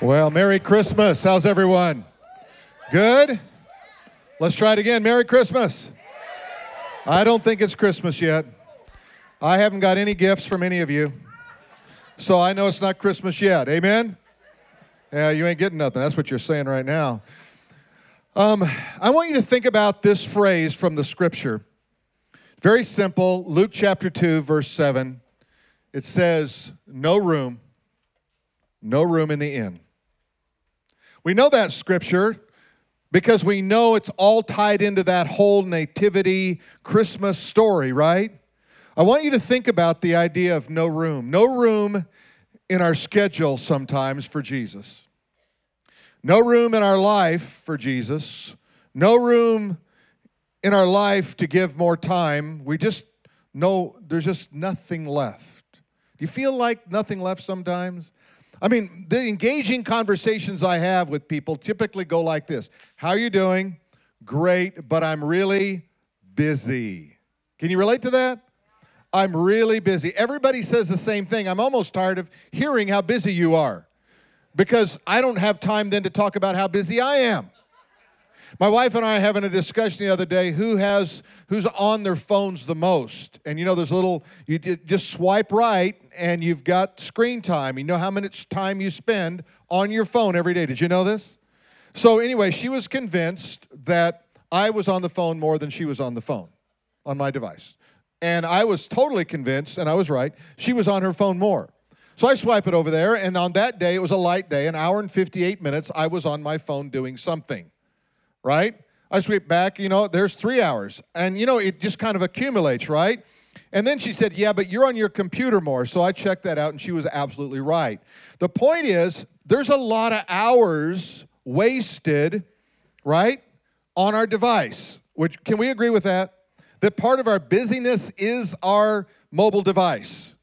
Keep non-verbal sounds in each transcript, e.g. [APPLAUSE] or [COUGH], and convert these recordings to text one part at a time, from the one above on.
Well, Merry Christmas. How's everyone? Good? Let's try it again. Merry Christmas. I don't think it's Christmas yet. I haven't got any gifts from any of you. So I know it's not Christmas yet. Amen? Yeah, you ain't getting nothing. That's what you're saying right now. Um, I want you to think about this phrase from the scripture. Very simple. Luke chapter 2, verse 7. It says, No room, no room in the inn. We know that scripture because we know it's all tied into that whole nativity Christmas story, right? I want you to think about the idea of no room. No room in our schedule sometimes for Jesus. No room in our life for Jesus. No room in our life to give more time. We just know there's just nothing left. Do you feel like nothing left sometimes? I mean, the engaging conversations I have with people typically go like this How are you doing? Great, but I'm really busy. Can you relate to that? I'm really busy. Everybody says the same thing. I'm almost tired of hearing how busy you are because I don't have time then to talk about how busy I am. My wife and I are having a discussion the other day who has who's on their phones the most. And you know there's a little you just swipe right and you've got screen time. You know how much time you spend on your phone every day. Did you know this? So anyway, she was convinced that I was on the phone more than she was on the phone on my device. And I was totally convinced and I was right. She was on her phone more. So I swipe it over there and on that day it was a light day, an hour and 58 minutes I was on my phone doing something right? I sweep back, you know, there's three hours. And, you know, it just kind of accumulates, right? And then she said, Yeah, but you're on your computer more. So I checked that out, and she was absolutely right. The point is, there's a lot of hours wasted, right, on our device. Which, can we agree with that? That part of our busyness is our mobile device.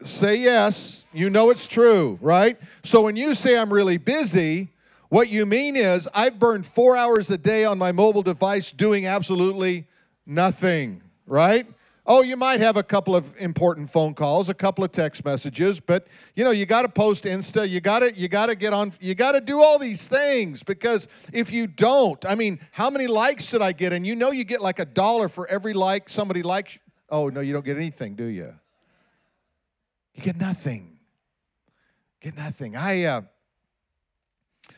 Say yes, you know it's true, right? So when you say I'm really busy, what you mean is, I've burned four hours a day on my mobile device doing absolutely nothing, right? Oh, you might have a couple of important phone calls, a couple of text messages, but you know, you got to post Insta, you got to you got to get on you got to do all these things because if you don't, I mean, how many likes did I get? And you know you get like a dollar for every like somebody likes. Oh, no, you don't get anything, do you? You get nothing. Get nothing. I uh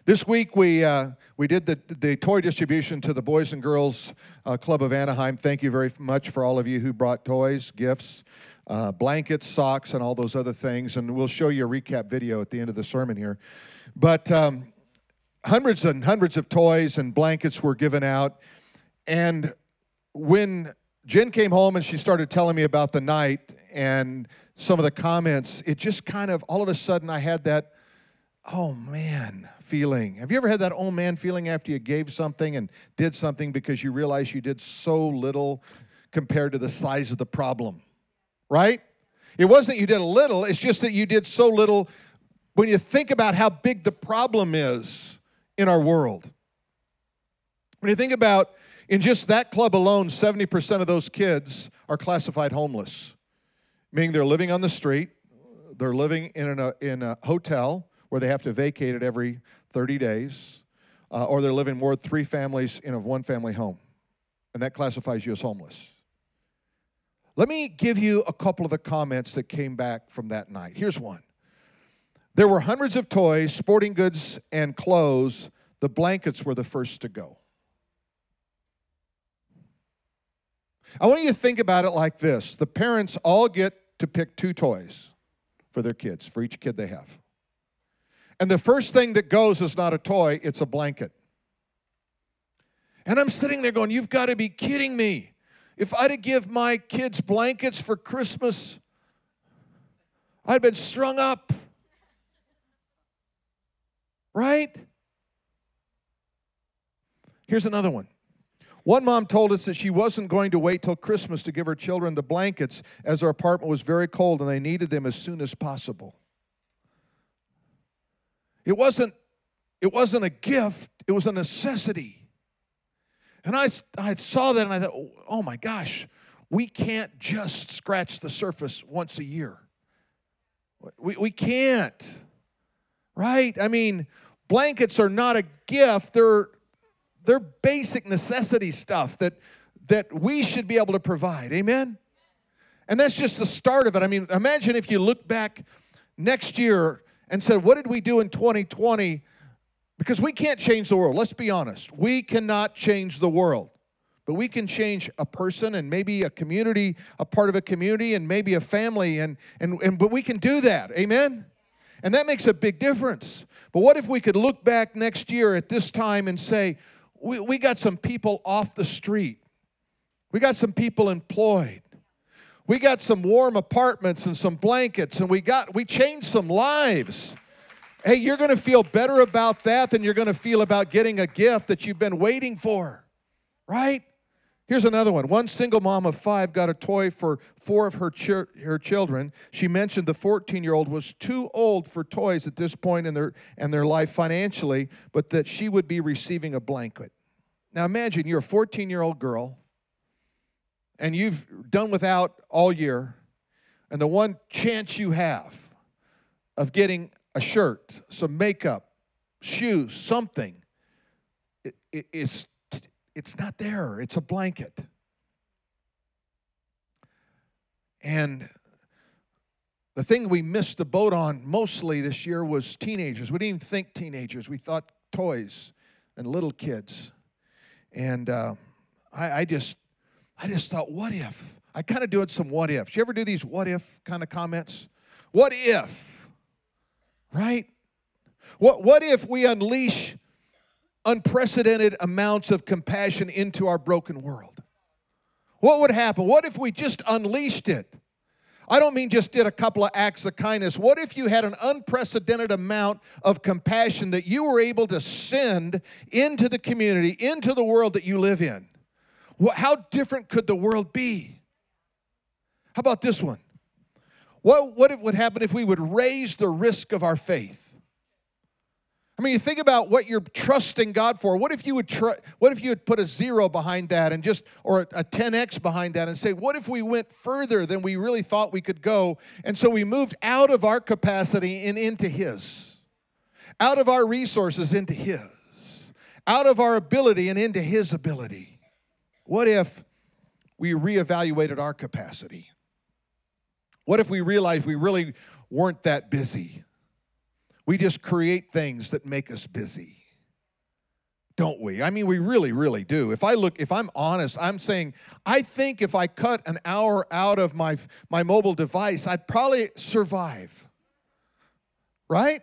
this week we, uh, we did the, the toy distribution to the Boys and Girls uh, Club of Anaheim. Thank you very much for all of you who brought toys, gifts, uh, blankets, socks, and all those other things. And we'll show you a recap video at the end of the sermon here. But um, hundreds and hundreds of toys and blankets were given out. And when Jen came home and she started telling me about the night and some of the comments, it just kind of all of a sudden I had that oh man feeling. Have you ever had that oh man feeling after you gave something and did something because you realized you did so little compared to the size of the problem? Right? It wasn't that you did a little, it's just that you did so little when you think about how big the problem is in our world. When you think about in just that club alone, 70% of those kids are classified homeless, meaning they're living on the street, they're living in a, uh, in a hotel, where they have to vacate it every 30 days, uh, or they're living more than three families in a one family home, and that classifies you as homeless. Let me give you a couple of the comments that came back from that night. Here's one There were hundreds of toys, sporting goods, and clothes. The blankets were the first to go. I want you to think about it like this the parents all get to pick two toys for their kids, for each kid they have. And the first thing that goes is not a toy, it's a blanket. And I'm sitting there going, You've got to be kidding me. If I'd have give my kids blankets for Christmas, I'd been strung up. Right? Here's another one. One mom told us that she wasn't going to wait till Christmas to give her children the blankets as her apartment was very cold and they needed them as soon as possible. It wasn't, it wasn't a gift, it was a necessity. And I, I saw that and I thought, oh my gosh, we can't just scratch the surface once a year. We, we can't. right? I mean, blankets are not a gift, they're, they're basic necessity stuff that, that we should be able to provide. Amen? And that's just the start of it. I mean, imagine if you look back next year and said, What did we do in 2020? Because we can't change the world. Let's be honest. We cannot change the world. But we can change a person and maybe a community, a part of a community, and maybe a family, and, and, and but we can do that. Amen? And that makes a big difference. But what if we could look back next year at this time and say, we, we got some people off the street. We got some people employed. We got some warm apartments and some blankets, and we got we changed some lives. Hey, you're gonna feel better about that than you're gonna feel about getting a gift that you've been waiting for, right? Here's another one. One single mom of five got a toy for four of her, ch- her children. She mentioned the 14 year old was too old for toys at this point in their, in their life financially, but that she would be receiving a blanket. Now imagine you're a 14 year old girl and you've done without all year, and the one chance you have of getting a shirt, some makeup, shoes, something, it, it, it's, it's not there. It's a blanket. And the thing we missed the boat on mostly this year was teenagers. We didn't even think teenagers. We thought toys and little kids. And uh, I, I just I just thought, what if? I kind of doing some what ifs. You ever do these what if kind of comments? What if? Right? What, what if we unleash unprecedented amounts of compassion into our broken world? What would happen? What if we just unleashed it? I don't mean just did a couple of acts of kindness. What if you had an unprecedented amount of compassion that you were able to send into the community, into the world that you live in? How different could the world be? How about this one? What, what would happen if we would raise the risk of our faith? I mean, you think about what you're trusting God for. What if you would try, what if you would put a zero behind that and just or a 10x behind that and say, what if we went further than we really thought we could go? And so we moved out of our capacity and into his. Out of our resources into his. Out of our ability and into his ability. What if we reevaluated our capacity? What if we realized we really weren't that busy? We just create things that make us busy. Don't we? I mean, we really, really do. If I look, if I'm honest, I'm saying, I think if I cut an hour out of my, my mobile device, I'd probably survive. Right?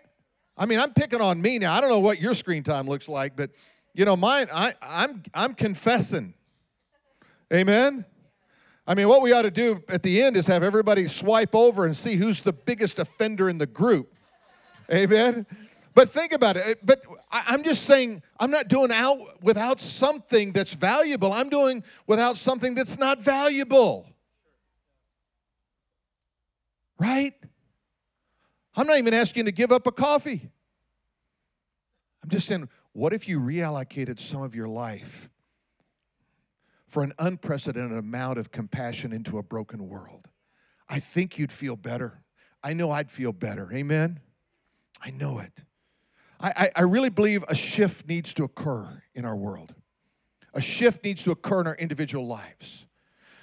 I mean, I'm picking on me now. I don't know what your screen time looks like, but you know, mine, I, I'm I'm confessing. Amen? I mean, what we ought to do at the end is have everybody swipe over and see who's the biggest offender in the group. Amen? But think about it. But I'm just saying, I'm not doing out without something that's valuable. I'm doing without something that's not valuable. Right? I'm not even asking to give up a coffee. I'm just saying, what if you reallocated some of your life for an unprecedented amount of compassion into a broken world. I think you'd feel better. I know I'd feel better. Amen? I know it. I, I, I really believe a shift needs to occur in our world. A shift needs to occur in our individual lives.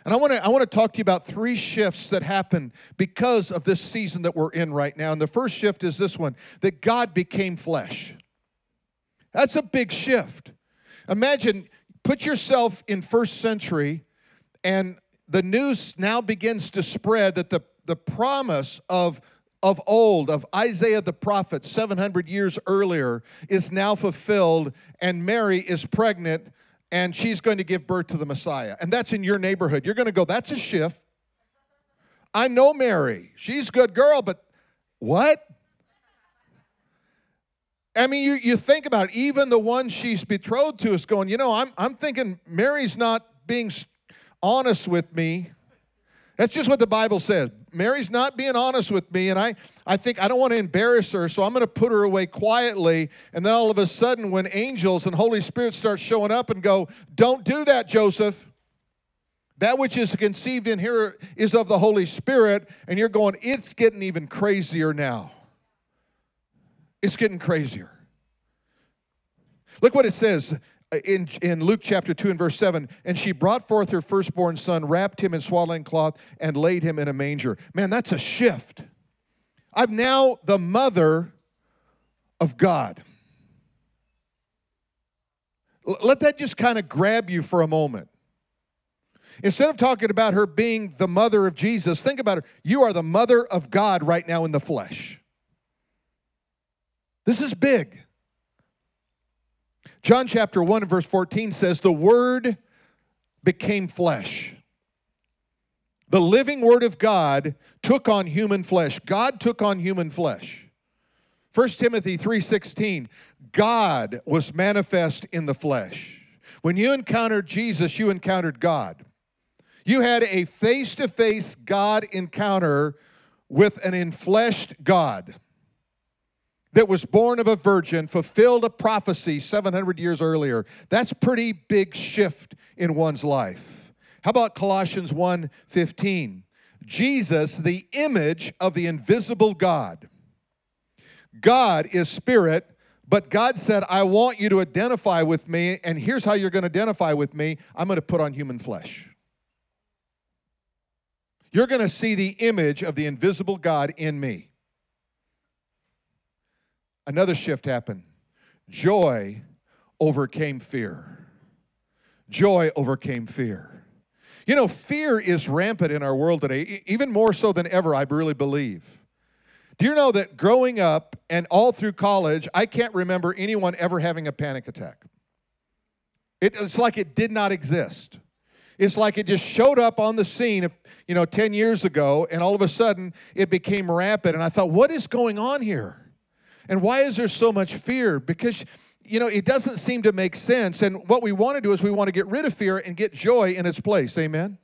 And I want to I want to talk to you about three shifts that happen because of this season that we're in right now. And the first shift is this one that God became flesh. That's a big shift. Imagine put yourself in first century, and the news now begins to spread that the, the promise of of old, of Isaiah the prophet, 700 years earlier, is now fulfilled, and Mary is pregnant and she's going to give birth to the Messiah. And that's in your neighborhood. You're going to go, that's a shift. I know Mary. She's a good girl, but what? I mean, you, you think about it, even the one she's betrothed to is going, you know, I'm, I'm thinking Mary's not being honest with me. That's just what the Bible says. Mary's not being honest with me, and I, I think I don't want to embarrass her, so I'm going to put her away quietly. And then all of a sudden, when angels and Holy Spirit start showing up and go, Don't do that, Joseph. That which is conceived in here is of the Holy Spirit, and you're going, It's getting even crazier now. It's getting crazier. Look what it says in, in Luke chapter 2 and verse 7 and she brought forth her firstborn son, wrapped him in swaddling cloth, and laid him in a manger. Man, that's a shift. I'm now the mother of God. Let that just kind of grab you for a moment. Instead of talking about her being the mother of Jesus, think about her. You are the mother of God right now in the flesh. This is big. John chapter 1 verse 14 says, The Word became flesh. The living Word of God took on human flesh. God took on human flesh. 1 Timothy 3:16 God was manifest in the flesh. When you encountered Jesus, you encountered God. You had a face-to-face God encounter with an enfleshed God that was born of a virgin fulfilled a prophecy 700 years earlier. That's pretty big shift in one's life. How about Colossians 1:15? Jesus, the image of the invisible God. God is spirit, but God said, I want you to identify with me, and here's how you're going to identify with me I'm going to put on human flesh. You're going to see the image of the invisible God in me another shift happened. Joy overcame fear. Joy overcame fear. You know, fear is rampant in our world today, even more so than ever, I really believe. Do you know that growing up and all through college, I can't remember anyone ever having a panic attack? It, it's like it did not exist. It's like it just showed up on the scene, of, you know, 10 years ago, and all of a sudden it became rampant. And I thought, what is going on here? And why is there so much fear? Because you know, it doesn't seem to make sense. And what we want to do is we want to get rid of fear and get joy in its place. Amen.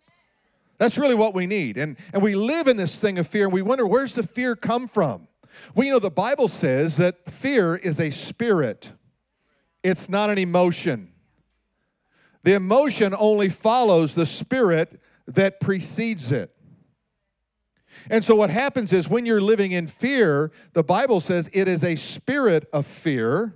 That's really what we need. And and we live in this thing of fear and we wonder where's the fear come from? You know, the Bible says that fear is a spirit. It's not an emotion. The emotion only follows the spirit that precedes it. And so what happens is when you're living in fear, the Bible says it is a spirit of fear.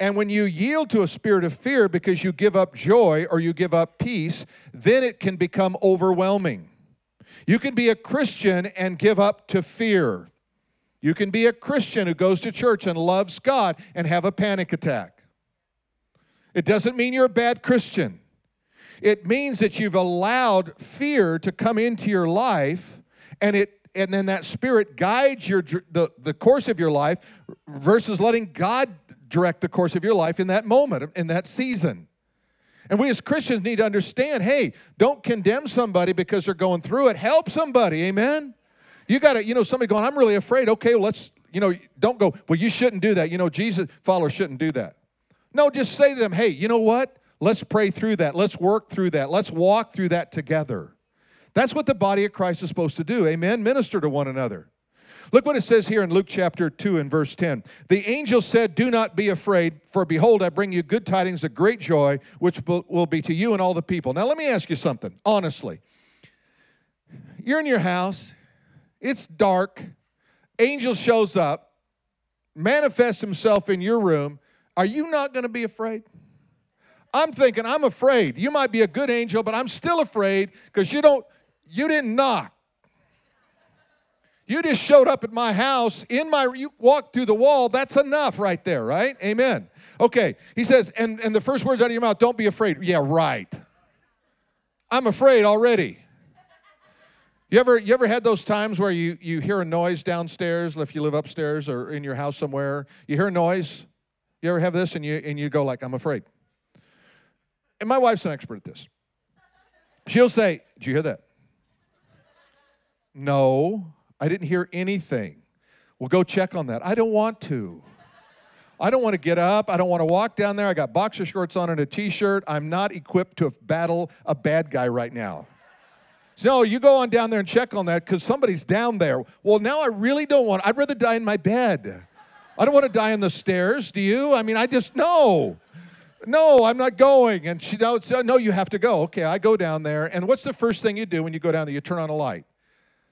And when you yield to a spirit of fear because you give up joy or you give up peace, then it can become overwhelming. You can be a Christian and give up to fear. You can be a Christian who goes to church and loves God and have a panic attack. It doesn't mean you're a bad Christian. It means that you've allowed fear to come into your life and it and then that spirit guides your the, the course of your life versus letting God direct the course of your life in that moment, in that season. And we as Christians need to understand hey, don't condemn somebody because they're going through it. Help somebody, amen? You got to, you know, somebody going, I'm really afraid. Okay, well, let's, you know, don't go, well, you shouldn't do that. You know, Jesus followers shouldn't do that. No, just say to them, hey, you know what? Let's pray through that. Let's work through that. Let's walk through that together. That's what the body of Christ is supposed to do. Amen. Minister to one another. Look what it says here in Luke chapter 2 and verse 10. The angel said, Do not be afraid, for behold, I bring you good tidings of great joy, which will be to you and all the people. Now, let me ask you something, honestly. You're in your house, it's dark, angel shows up, manifests himself in your room. Are you not going to be afraid? I'm thinking, I'm afraid. You might be a good angel, but I'm still afraid because you don't you didn't knock. You just showed up at my house in my you walked through the wall. That's enough right there, right? Amen. Okay. He says, and, and the first words out of your mouth, don't be afraid. Yeah, right. I'm afraid already. You ever you ever had those times where you, you hear a noise downstairs, if you live upstairs or in your house somewhere, you hear a noise? You ever have this and you and you go like, I'm afraid. And my wife's an expert at this. She'll say, Did you hear that? No, I didn't hear anything. Well, go check on that. I don't want to. I don't want to get up. I don't want to walk down there. I got boxer shorts on and a t shirt. I'm not equipped to battle a bad guy right now. So, no, you go on down there and check on that because somebody's down there. Well, now I really don't want, I'd rather die in my bed. I don't want to die in the stairs. Do you? I mean, I just, no. No, I'm not going. And she knows, no, you have to go. Okay, I go down there. And what's the first thing you do when you go down there? You turn on a light.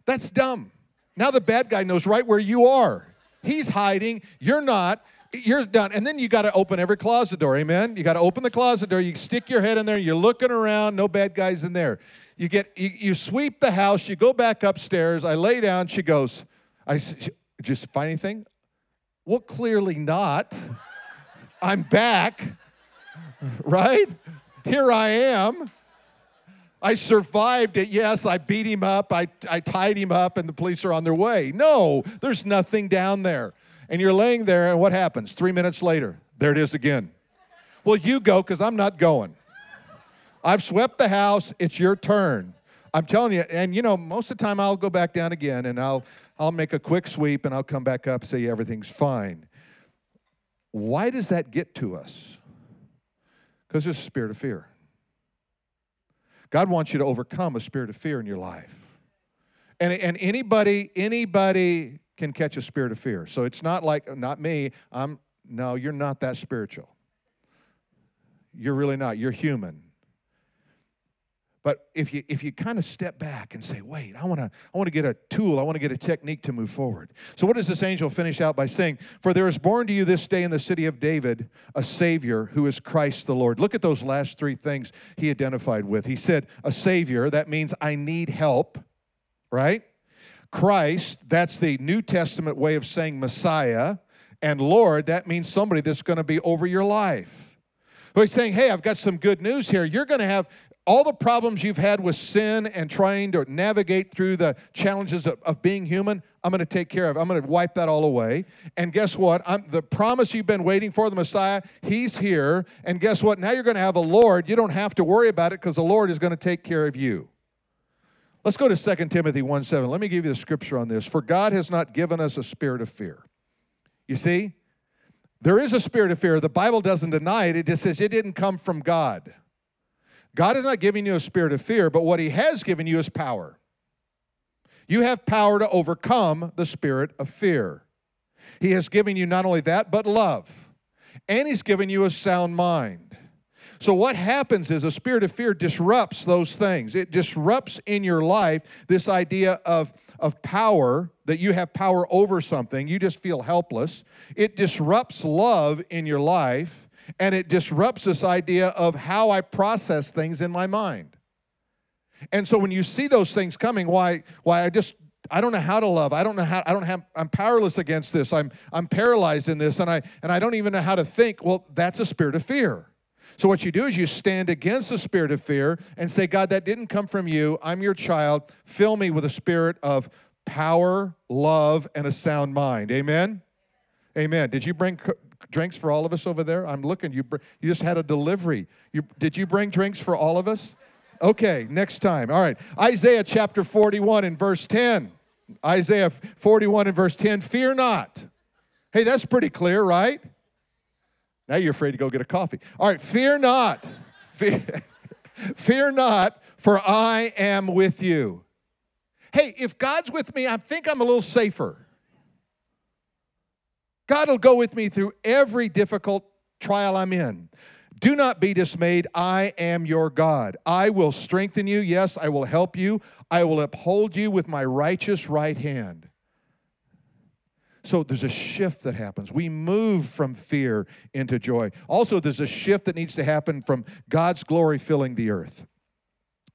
That's dumb. Now the bad guy knows right where you are. He's hiding. You're not. You're done. And then you got to open every closet door. Amen. You got to open the closet door. You stick your head in there. You're looking around. No bad guys in there. You get. You, you sweep the house. You go back upstairs. I lay down. She goes. I just find anything? Well, clearly not. I'm back. [LAUGHS] Right? Here I am. I survived it. Yes, I beat him up. I, I tied him up, and the police are on their way. No, there's nothing down there. And you're laying there, and what happens? Three minutes later, there it is again. Well, you go because I'm not going. I've swept the house. It's your turn. I'm telling you, and you know, most of the time I'll go back down again and I'll I'll make a quick sweep and I'll come back up say everything's fine. Why does that get to us? Because there's a spirit of fear. God wants you to overcome a spirit of fear in your life. And, and anybody, anybody can catch a spirit of fear. So it's not like, not me, I'm, no, you're not that spiritual. You're really not. You're human. But if you if you kind of step back and say, wait, I want to I want to get a tool, I want to get a technique to move forward. So what does this angel finish out by saying? For there is born to you this day in the city of David a savior who is Christ the Lord. Look at those last three things he identified with. He said, a savior, that means I need help, right? Christ, that's the New Testament way of saying Messiah. And Lord, that means somebody that's going to be over your life. So he's saying, hey, I've got some good news here. You're going to have all the problems you've had with sin and trying to navigate through the challenges of, of being human, I'm going to take care of. I'm going to wipe that all away. And guess what? I'm, the promise you've been waiting for, the Messiah, He's here. And guess what? Now you're going to have a Lord. You don't have to worry about it because the Lord is going to take care of you. Let's go to 2 Timothy 1 7. Let me give you the scripture on this. For God has not given us a spirit of fear. You see, there is a spirit of fear. The Bible doesn't deny it, it just says it didn't come from God. God is not giving you a spirit of fear, but what He has given you is power. You have power to overcome the spirit of fear. He has given you not only that, but love. And He's given you a sound mind. So, what happens is a spirit of fear disrupts those things. It disrupts in your life this idea of, of power, that you have power over something. You just feel helpless. It disrupts love in your life and it disrupts this idea of how I process things in my mind. And so when you see those things coming, why why I just I don't know how to love. I don't know how I don't have I'm powerless against this. I'm I'm paralyzed in this and I and I don't even know how to think. Well, that's a spirit of fear. So what you do is you stand against the spirit of fear and say, God, that didn't come from you. I'm your child. Fill me with a spirit of power, love, and a sound mind. Amen. Amen. Did you bring drinks for all of us over there? I'm looking. You, you just had a delivery. You, did you bring drinks for all of us? Okay, next time. All right. Isaiah chapter 41 and verse 10. Isaiah 41 and verse 10. Fear not. Hey, that's pretty clear, right? Now you're afraid to go get a coffee. All right, fear not. Fear, [LAUGHS] fear not, for I am with you. Hey, if God's with me, I think I'm a little safer. God will go with me through every difficult trial I'm in. Do not be dismayed. I am your God. I will strengthen you. Yes, I will help you. I will uphold you with my righteous right hand. So there's a shift that happens. We move from fear into joy. Also, there's a shift that needs to happen from God's glory filling the earth.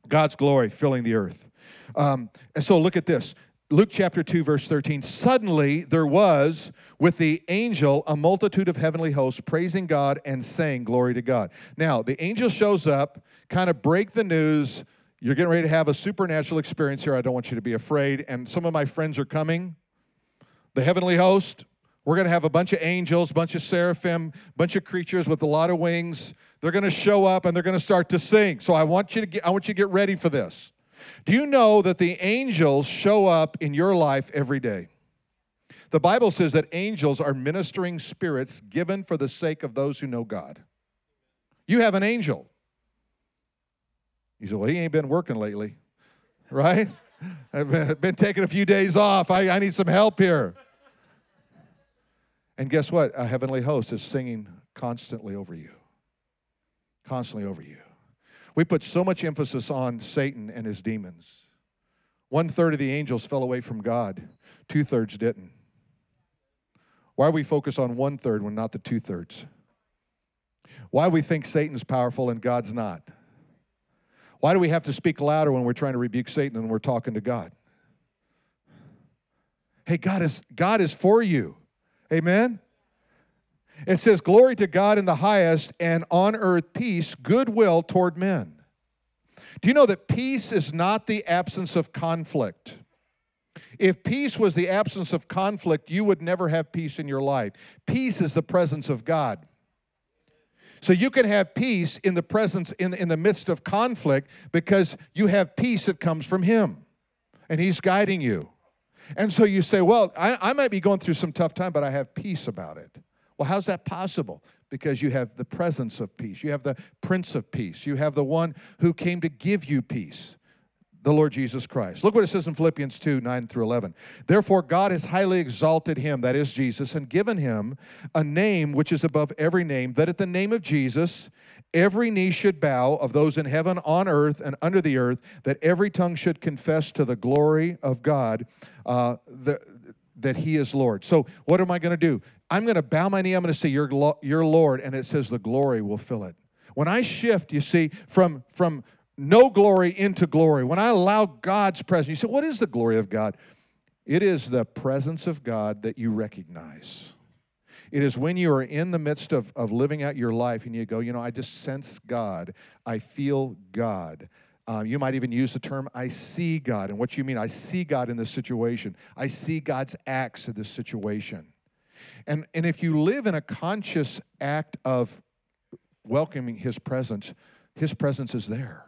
God's glory filling the earth. Um, and so look at this. Luke chapter 2, verse 13. Suddenly there was with the angel a multitude of heavenly hosts praising God and saying, Glory to God. Now, the angel shows up, kind of break the news. You're getting ready to have a supernatural experience here. I don't want you to be afraid. And some of my friends are coming. The heavenly host, we're going to have a bunch of angels, bunch of seraphim, bunch of creatures with a lot of wings. They're going to show up and they're going to start to sing. So I want you to get, I want you to get ready for this. Do you know that the angels show up in your life every day? The Bible says that angels are ministering spirits given for the sake of those who know God. You have an angel. You say, Well, he ain't been working lately, [LAUGHS] right? I've been taking a few days off. I, I need some help here. And guess what? A heavenly host is singing constantly over you. Constantly over you. We put so much emphasis on Satan and his demons. One third of the angels fell away from God, two thirds didn't. Why we focus on one third when not the two thirds? Why do we think Satan's powerful and God's not? Why do we have to speak louder when we're trying to rebuke Satan and we're talking to God? Hey, God is God is for you. Amen. It says, Glory to God in the highest, and on earth peace, goodwill toward men. Do you know that peace is not the absence of conflict? If peace was the absence of conflict, you would never have peace in your life. Peace is the presence of God. So you can have peace in the presence, in, in the midst of conflict, because you have peace that comes from Him and He's guiding you. And so you say, Well, I, I might be going through some tough time, but I have peace about it. Well, how's that possible? Because you have the presence of peace. You have the Prince of Peace. You have the one who came to give you peace, the Lord Jesus Christ. Look what it says in Philippians 2 9 through 11. Therefore, God has highly exalted him, that is Jesus, and given him a name which is above every name, that at the name of Jesus, every knee should bow of those in heaven, on earth, and under the earth, that every tongue should confess to the glory of God uh, the, that He is Lord. So, what am I going to do? I'm going to bow my knee. I'm going to say, you're, you're Lord. And it says, the glory will fill it. When I shift, you see, from, from no glory into glory, when I allow God's presence, you say, what is the glory of God? It is the presence of God that you recognize. It is when you are in the midst of, of living out your life and you go, you know, I just sense God. I feel God. Um, you might even use the term, I see God. And what you mean, I see God in this situation. I see God's acts in this situation. And, and if you live in a conscious act of welcoming His presence, His presence is there.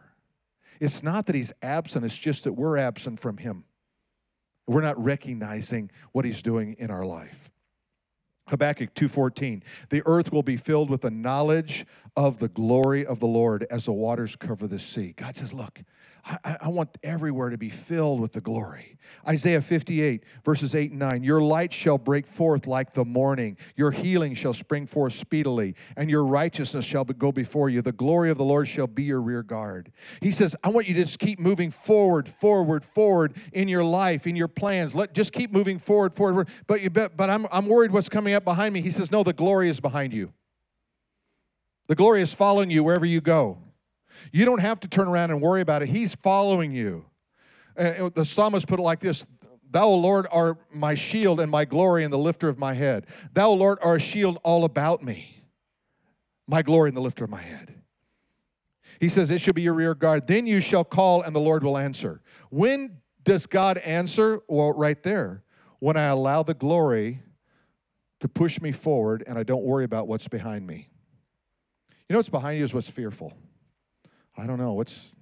It's not that He's absent, it's just that we're absent from Him. We're not recognizing what He's doing in our life. Habakkuk 2:14 The earth will be filled with the knowledge of the glory of the Lord as the waters cover the sea. God says, look, I, I, want everywhere to be filled with the glory. Isaiah 58, verses 8 and 9. Your light shall break forth like the morning. Your healing shall spring forth speedily, and your righteousness shall go before you. The glory of the Lord shall be your rear guard. He says, I want you to just keep moving forward, forward, forward in your life, in your plans. Let just keep moving forward, forward. But you bet, but I'm I'm worried what's coming up behind me. He says, No, the glory is behind you. The glory is following you wherever you go. You don't have to turn around and worry about it. He's following you. And the psalmist put it like this Thou, O Lord, art my shield and my glory and the lifter of my head. Thou, O Lord, art a shield all about me, my glory and the lifter of my head. He says, It should be your rear guard. Then you shall call, and the Lord will answer. When does God answer? Well, right there. When I allow the glory to push me forward and I don't worry about what's behind me. You know what's behind you is what's fearful. I don't know what's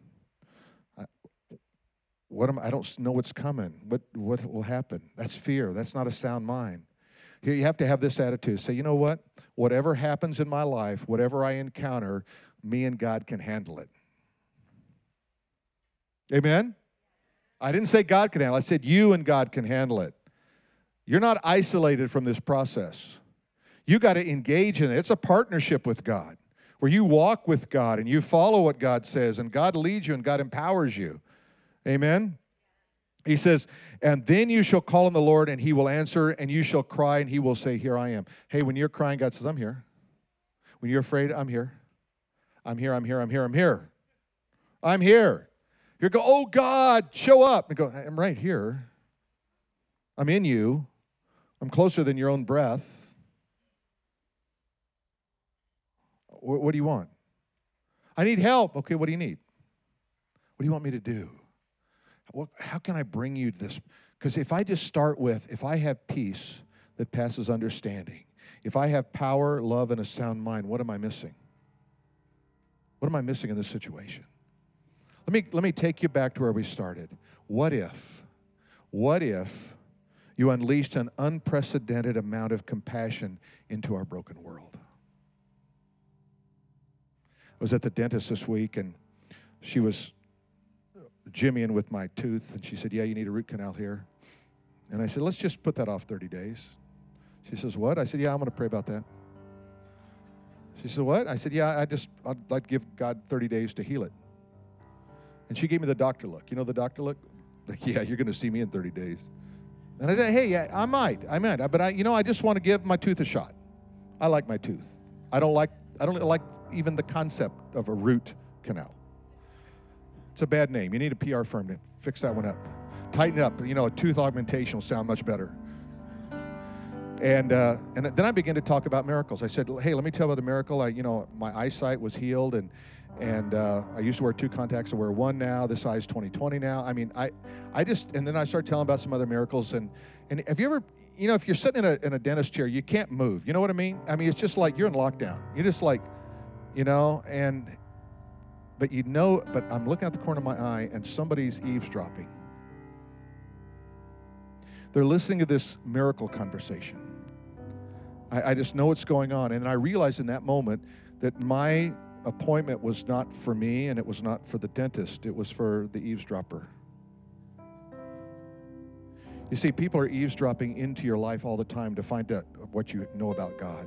what am I don't know what's coming. What what will happen? That's fear. That's not a sound mind. Here you have to have this attitude. Say, you know what? Whatever happens in my life, whatever I encounter, me and God can handle it. Amen? I didn't say God can handle it. I said you and God can handle it. You're not isolated from this process. You got to engage in it. It's a partnership with God where you walk with God and you follow what God says, and God leads you and God empowers you. Amen. He says, and then you shall call on the Lord, and he will answer, and you shall cry, and he will say, Here I am. Hey, when you're crying, God says, I'm here. When you're afraid, I'm here. I'm here, I'm here, I'm here, I'm here. I'm here. You go, oh God, show up. And go, I'm right here. I'm in you. I'm closer than your own breath. What, do you want? I need help. Okay, what do you need? What do you want me to do? How can I bring you this? Because if I just start with, if I have peace that passes understanding, if I have power, love, and a sound mind, what am I missing? What am I missing in this situation? Let me, let me take you back to where we started. What if, what if you unleashed an unprecedented amount of compassion into our broken world? Was at the dentist this week and she was jimmying with my tooth and she said, Yeah, you need a root canal here. And I said, Let's just put that off 30 days. She says, What? I said, Yeah, I'm going to pray about that. She said, What? I said, Yeah, I just, I'd like to give God 30 days to heal it. And she gave me the doctor look. You know the doctor look? Like, yeah, you're going to see me in 30 days. And I said, hey, yeah, I might, I might, but I, you know, I just want to give my tooth a shot. I like my tooth. I don't like, I don't like even the concept of a root canal. It's a bad name. You need a PR firm to fix that one up. Tighten up. You know, a tooth augmentation will sound much better. And, uh, and then I began to talk about miracles. I said, hey, let me tell you about a miracle. I, you know, my eyesight was healed, and, and uh, I used to wear two contacts. I wear one now. This size 2020 now. I mean, I, I just, and then I started telling about some other miracles. And, and have you ever, you know, if you're sitting in a, in a dentist chair, you can't move. You know what I mean? I mean, it's just like you're in lockdown. You're just like, you know, and, but you know, but I'm looking at the corner of my eye and somebody's eavesdropping. They're listening to this miracle conversation. I, I just know what's going on. And I realized in that moment that my appointment was not for me and it was not for the dentist, it was for the eavesdropper. You see, people are eavesdropping into your life all the time to find out what you know about God.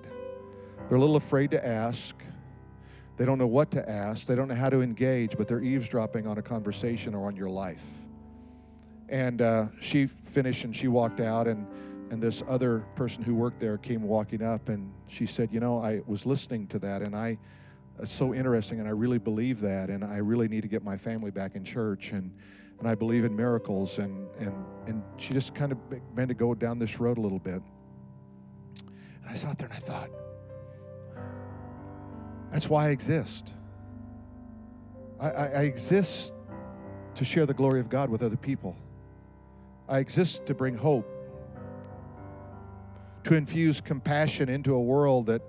They're a little afraid to ask. They don't know what to ask. They don't know how to engage, but they're eavesdropping on a conversation or on your life. And uh, she finished and she walked out, and, and this other person who worked there came walking up, and she said, You know, I was listening to that, and I, it's so interesting, and I really believe that, and I really need to get my family back in church. And and I believe in miracles. And, and, and she just kind of began to go down this road a little bit. And I sat there and I thought, that's why I exist. I, I, I exist to share the glory of God with other people. I exist to bring hope, to infuse compassion into a world that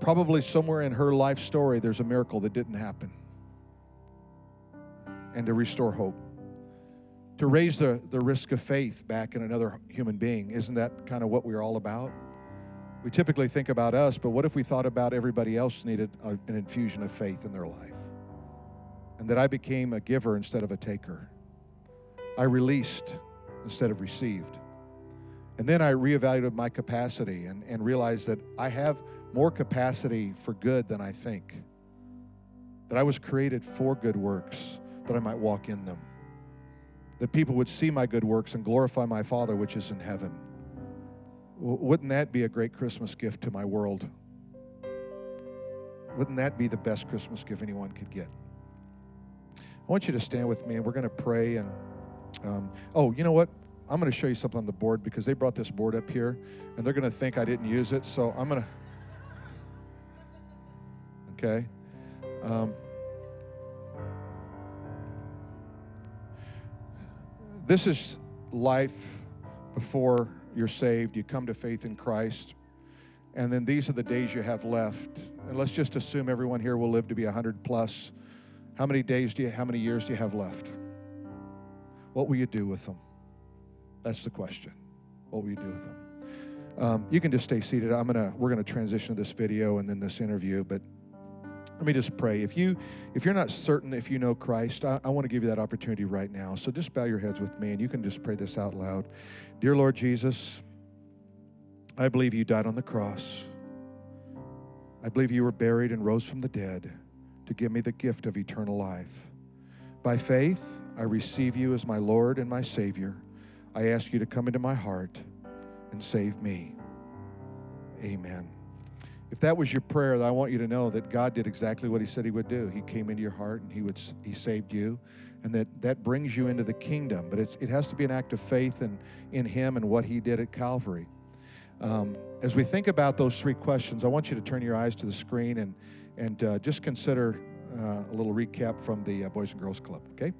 probably somewhere in her life story there's a miracle that didn't happen, and to restore hope to raise the, the risk of faith back in another human being. Isn't that kind of what we're all about? We typically think about us, but what if we thought about everybody else needed an infusion of faith in their life? And that I became a giver instead of a taker. I released instead of received. And then I reevaluated my capacity and, and realized that I have more capacity for good than I think. That I was created for good works, that I might walk in them that people would see my good works and glorify my Father which is in heaven. Wouldn't that be a great Christmas gift to my world? Wouldn't that be the best Christmas gift anyone could get? I want you to stand with me and we're going to pray. And um, oh, you know what? I'm going to show you something on the board because they brought this board up here and they're going to think I didn't use it. So I'm going to. Okay. Um, This is life before you're saved. You come to faith in Christ. And then these are the days you have left. And let's just assume everyone here will live to be 100 plus. How many days do you, how many years do you have left? What will you do with them? That's the question. What will you do with them? Um, you can just stay seated. I'm gonna, we're gonna transition to this video and then this interview, but let me just pray. If you if you're not certain if you know Christ, I, I want to give you that opportunity right now. So just bow your heads with me and you can just pray this out loud. Dear Lord Jesus, I believe you died on the cross. I believe you were buried and rose from the dead to give me the gift of eternal life. By faith, I receive you as my Lord and my Savior. I ask you to come into my heart and save me. Amen. If that was your prayer, I want you to know that God did exactly what He said He would do. He came into your heart and He would He saved you, and that that brings you into the kingdom. But it has to be an act of faith in in Him and what He did at Calvary. Um, as we think about those three questions, I want you to turn your eyes to the screen and and uh, just consider uh, a little recap from the uh, Boys and Girls Club. Okay.